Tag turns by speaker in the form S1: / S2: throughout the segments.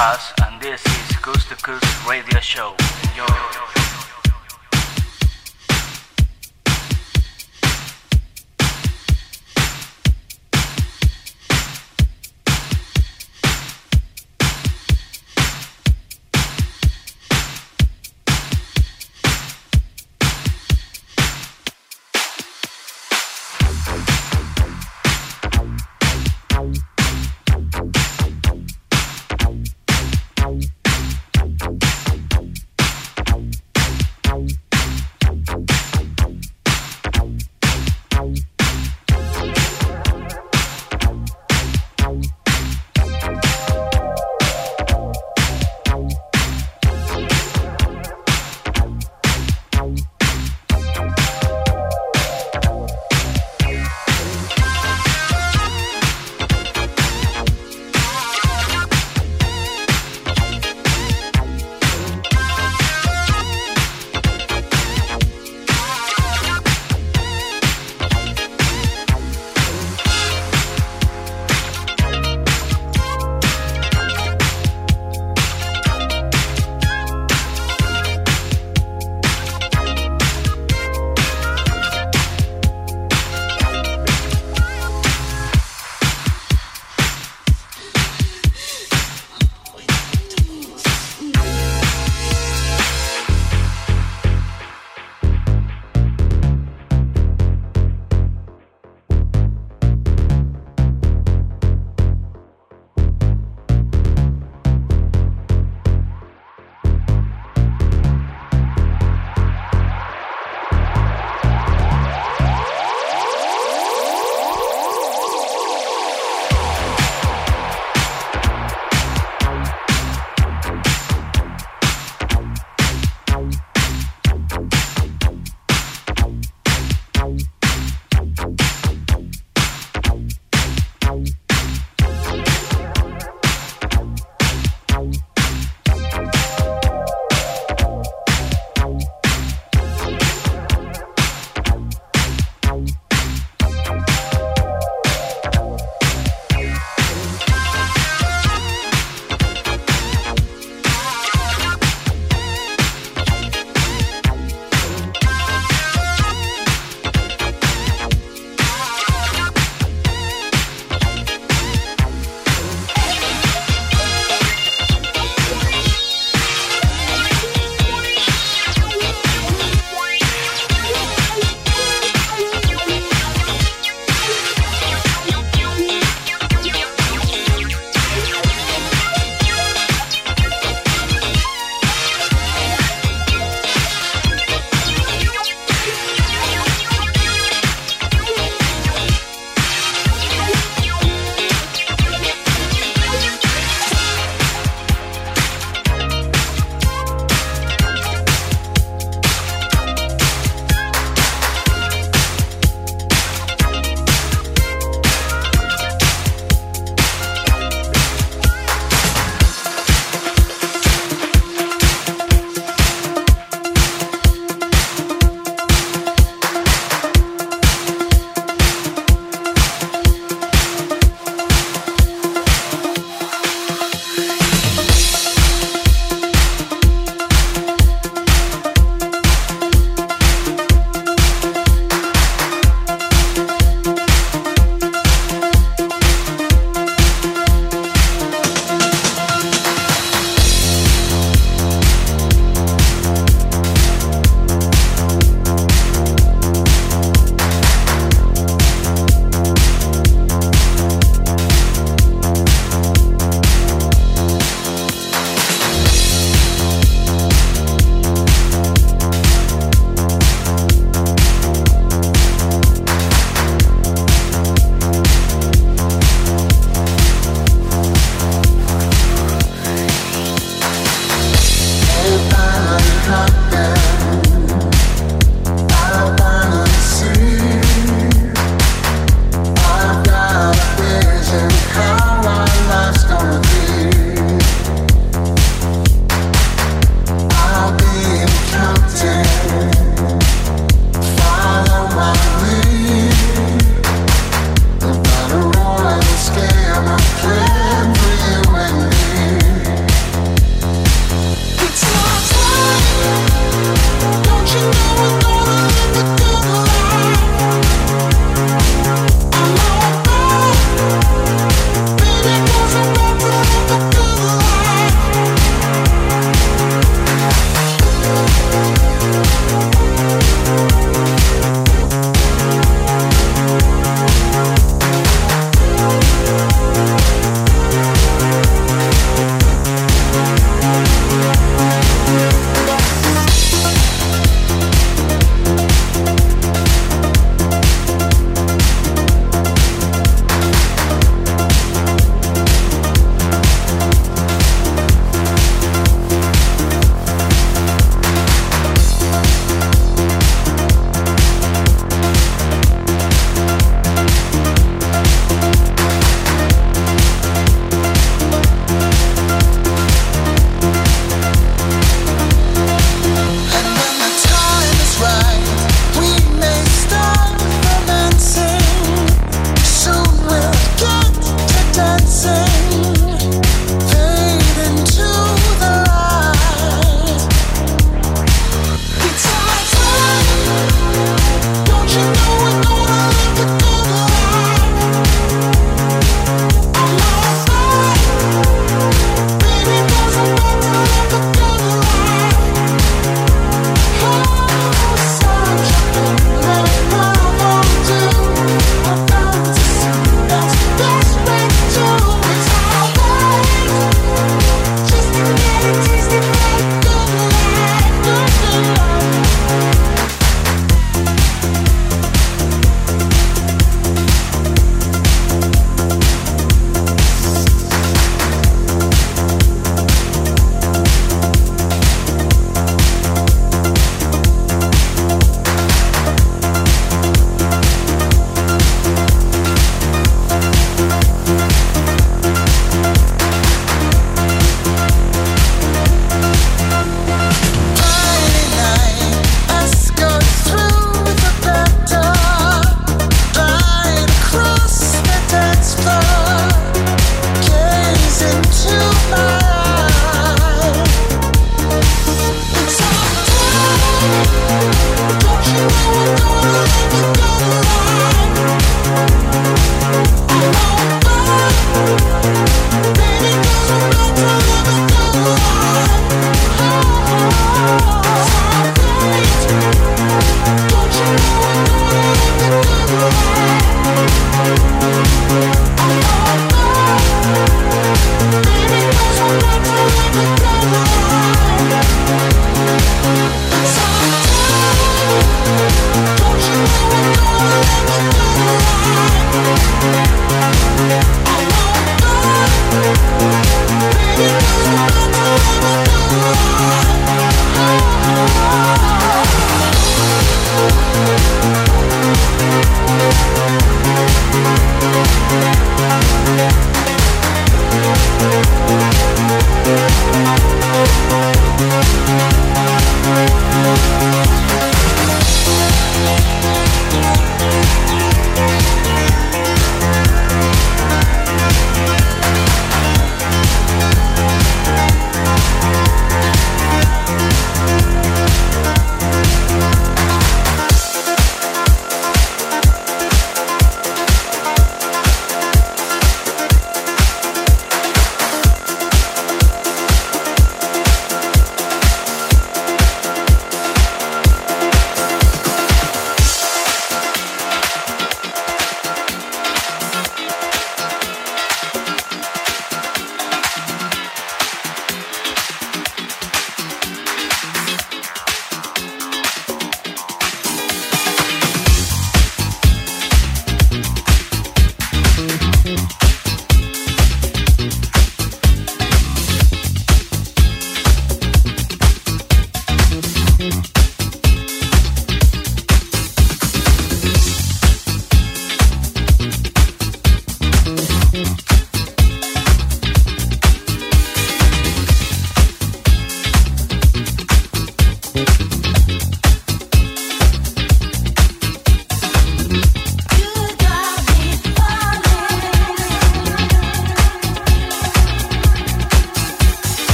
S1: And this is Coast to Coast Radio Show. Enjoy.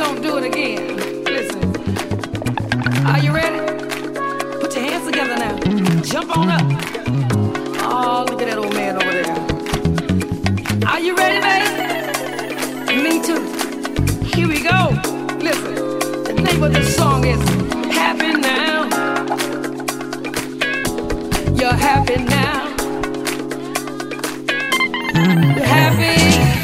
S2: gonna do it again. Listen. Are you ready? Put your hands together now. Jump on up. Oh, look at that old man over there. Are you ready, baby? Me too. Here we go. Listen. The name of this song is Happy Now. You're happy now. Happy.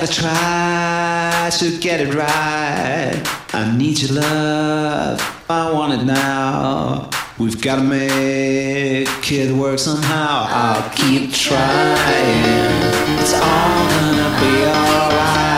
S3: Gotta try to get it right. I need your love, I want it now. We've gotta make it work somehow. I'll keep trying. It's all gonna be alright.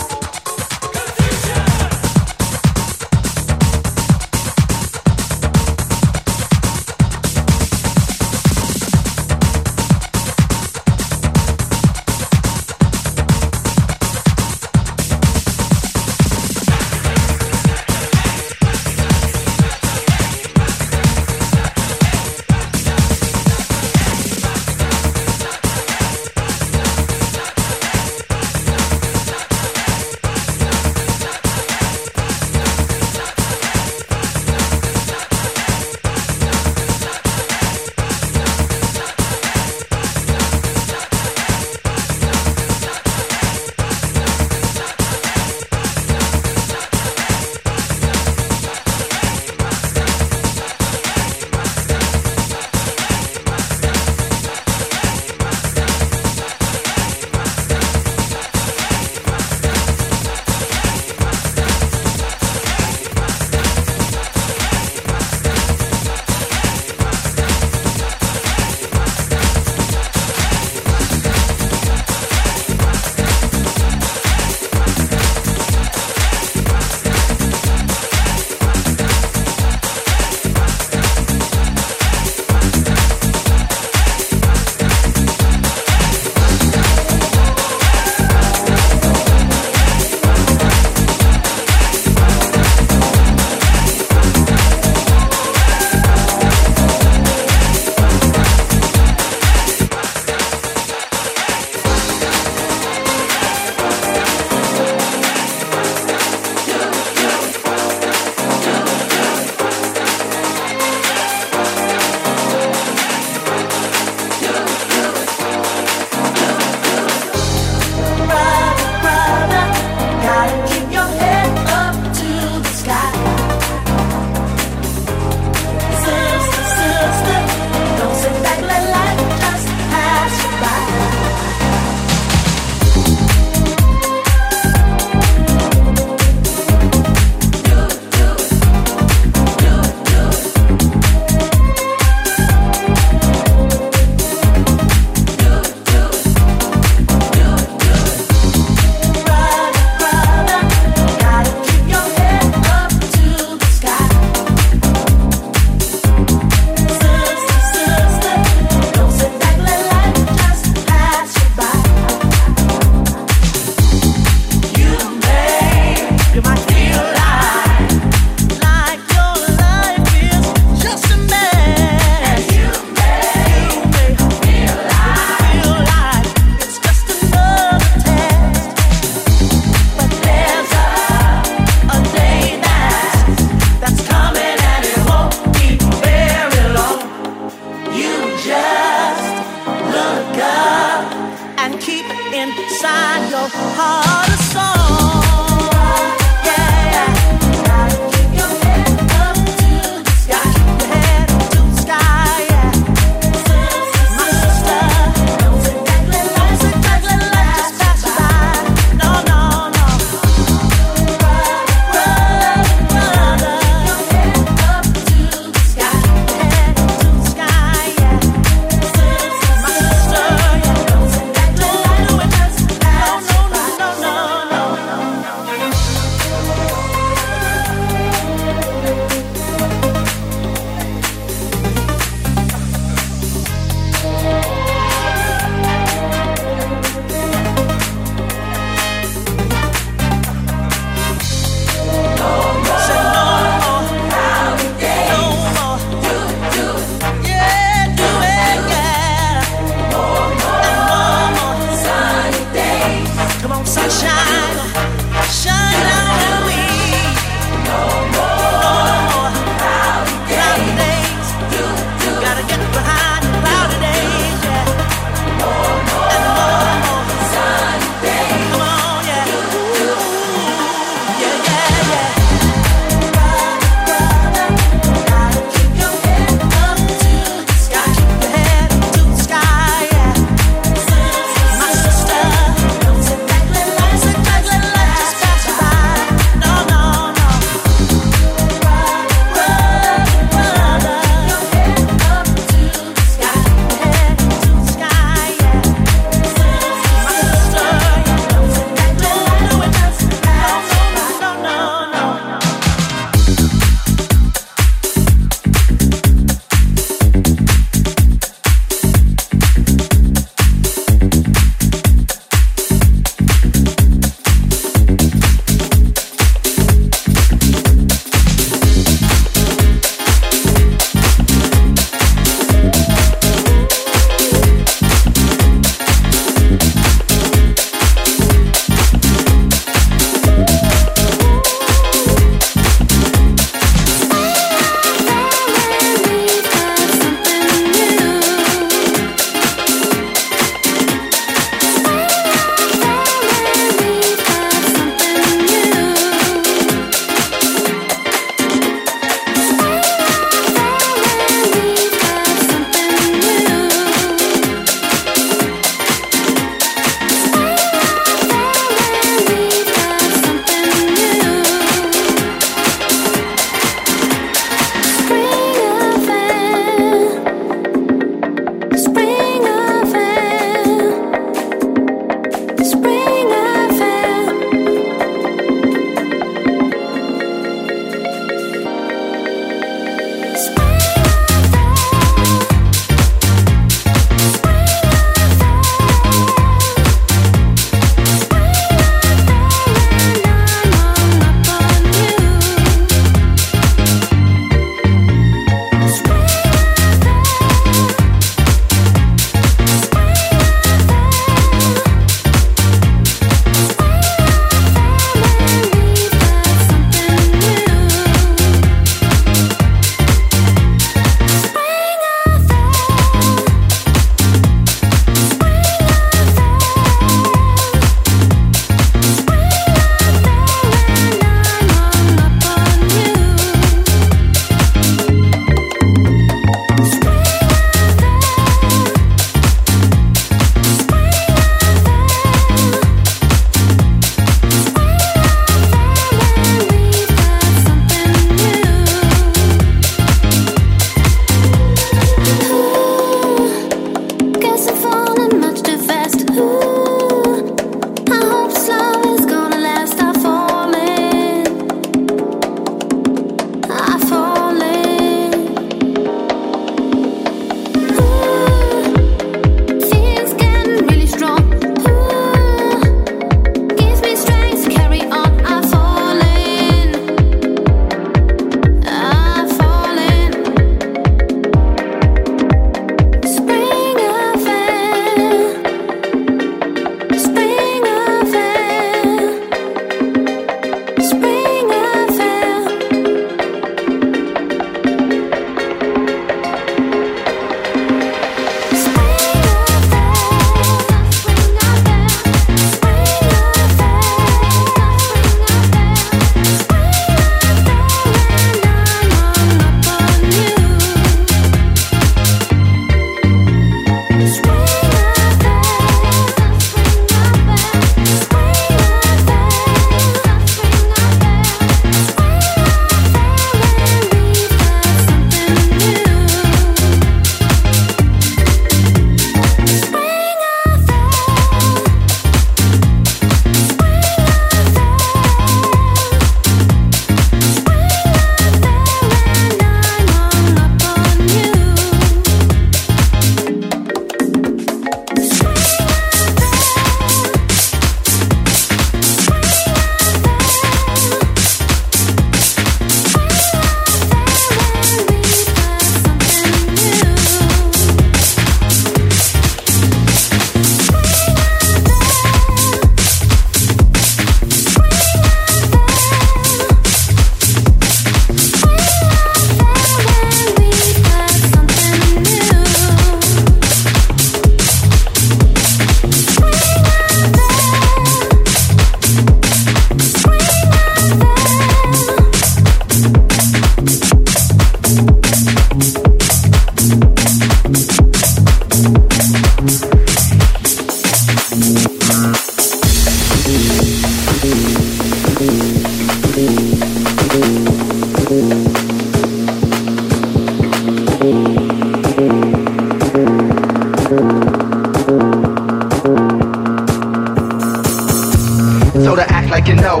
S4: Like you know.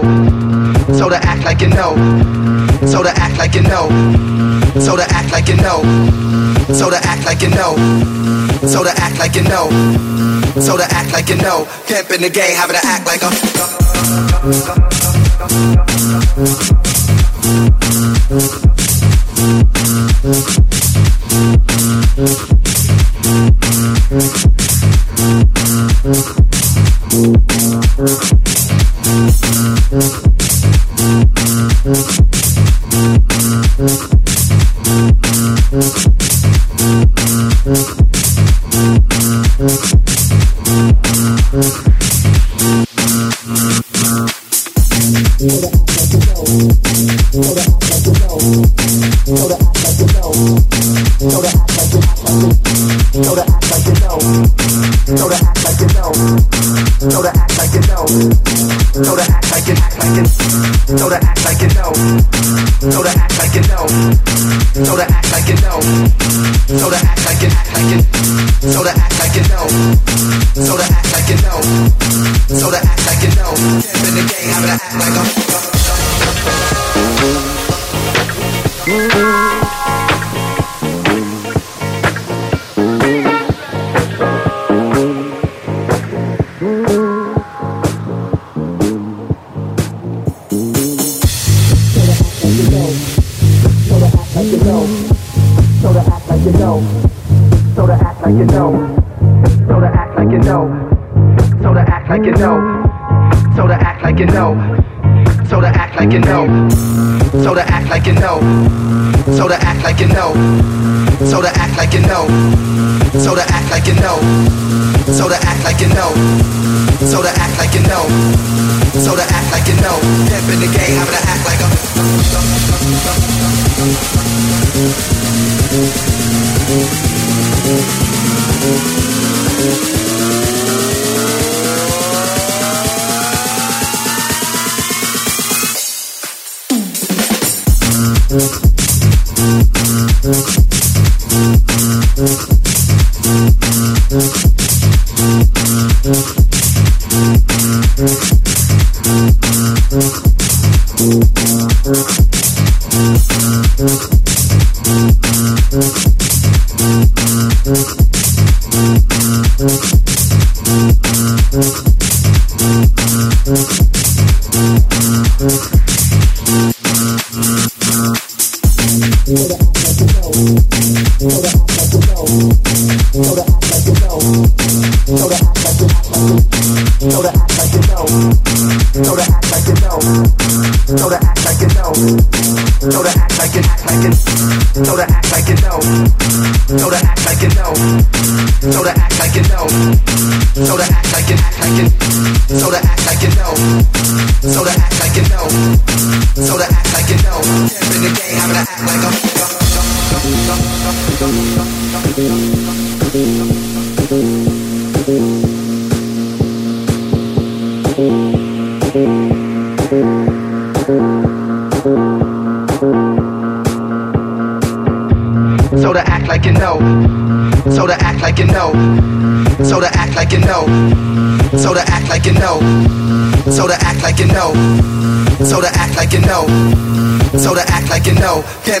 S4: So to act like you know. So to act like you know. So to act like you know. So to act like you know. So to act like you know. So to act like you know. Pimp in the game, having to act like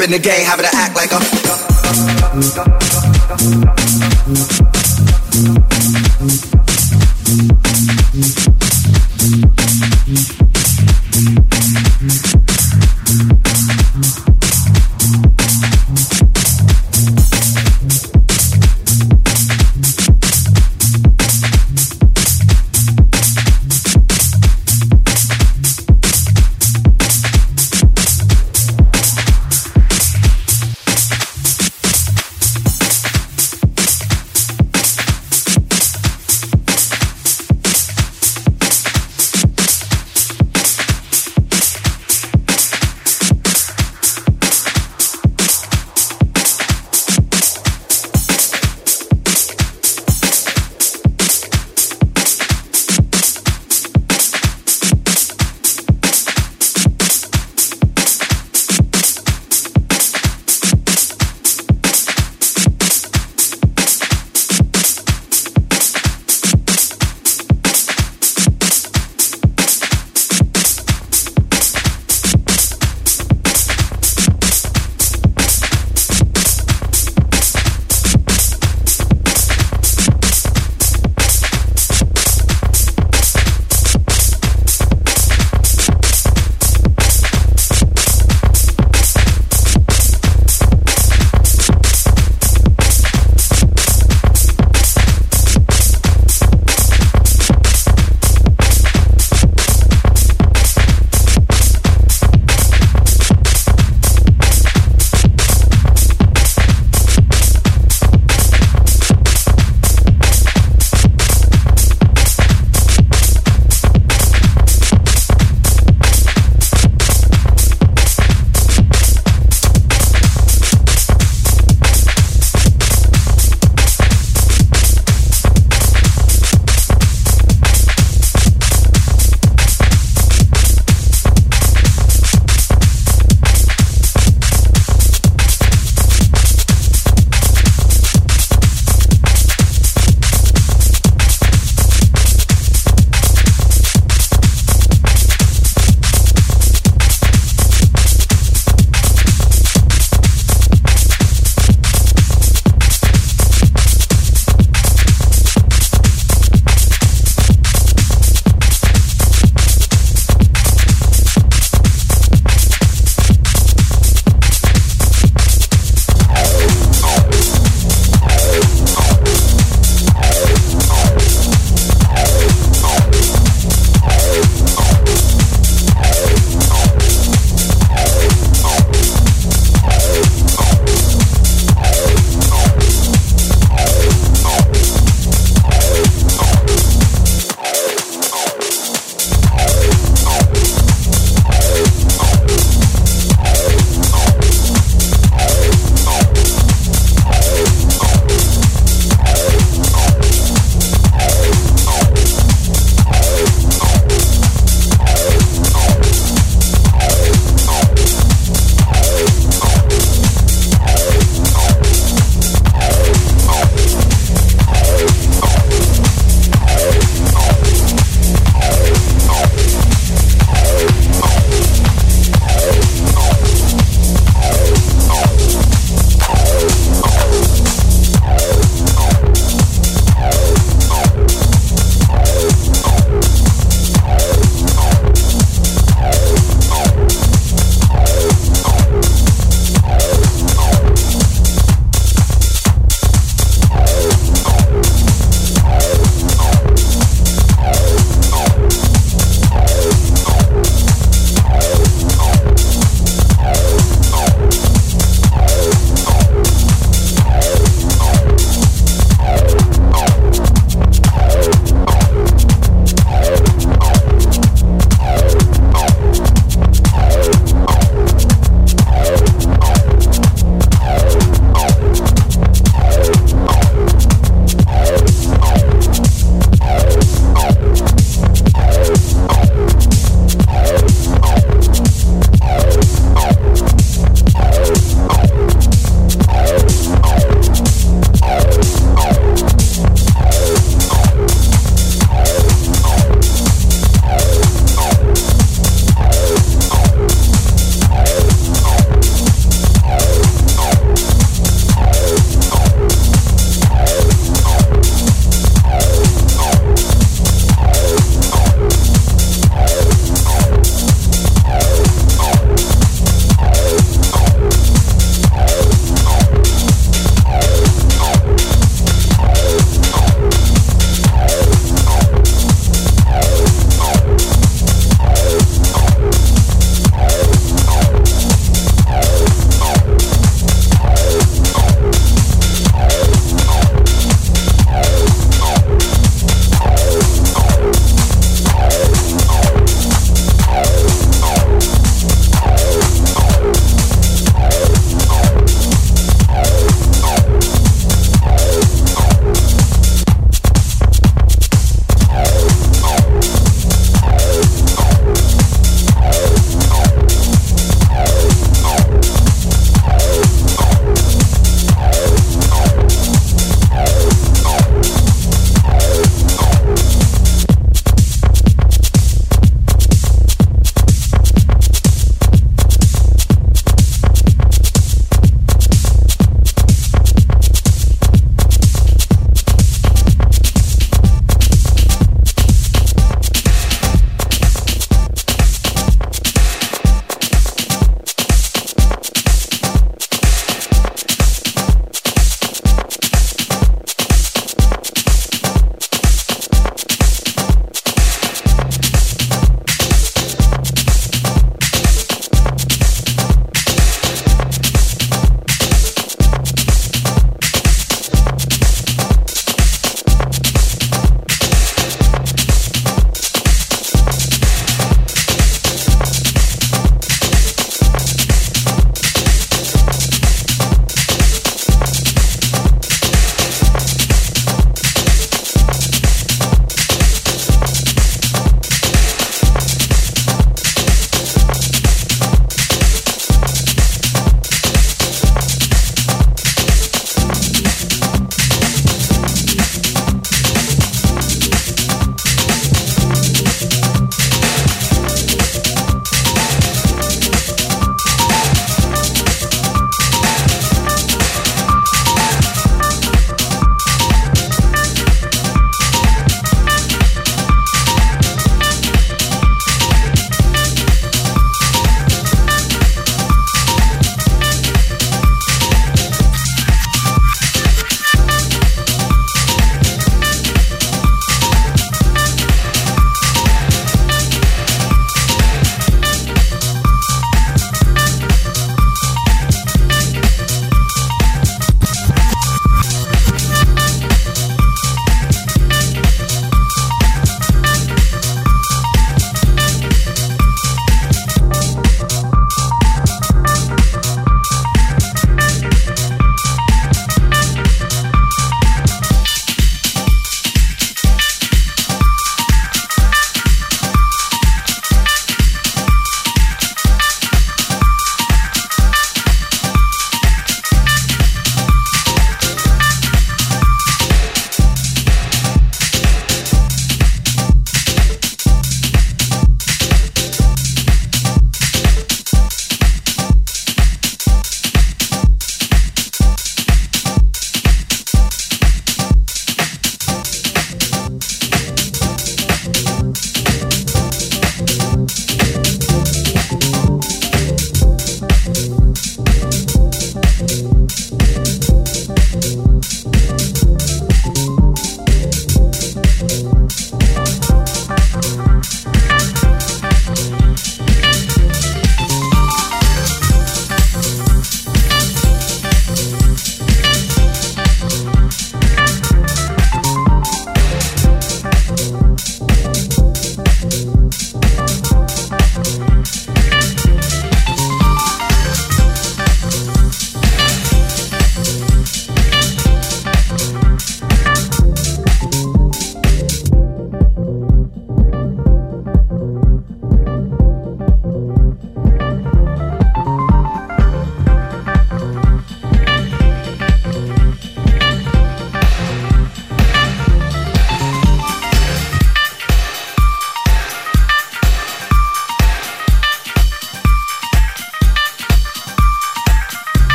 S4: in the game, having to act like a.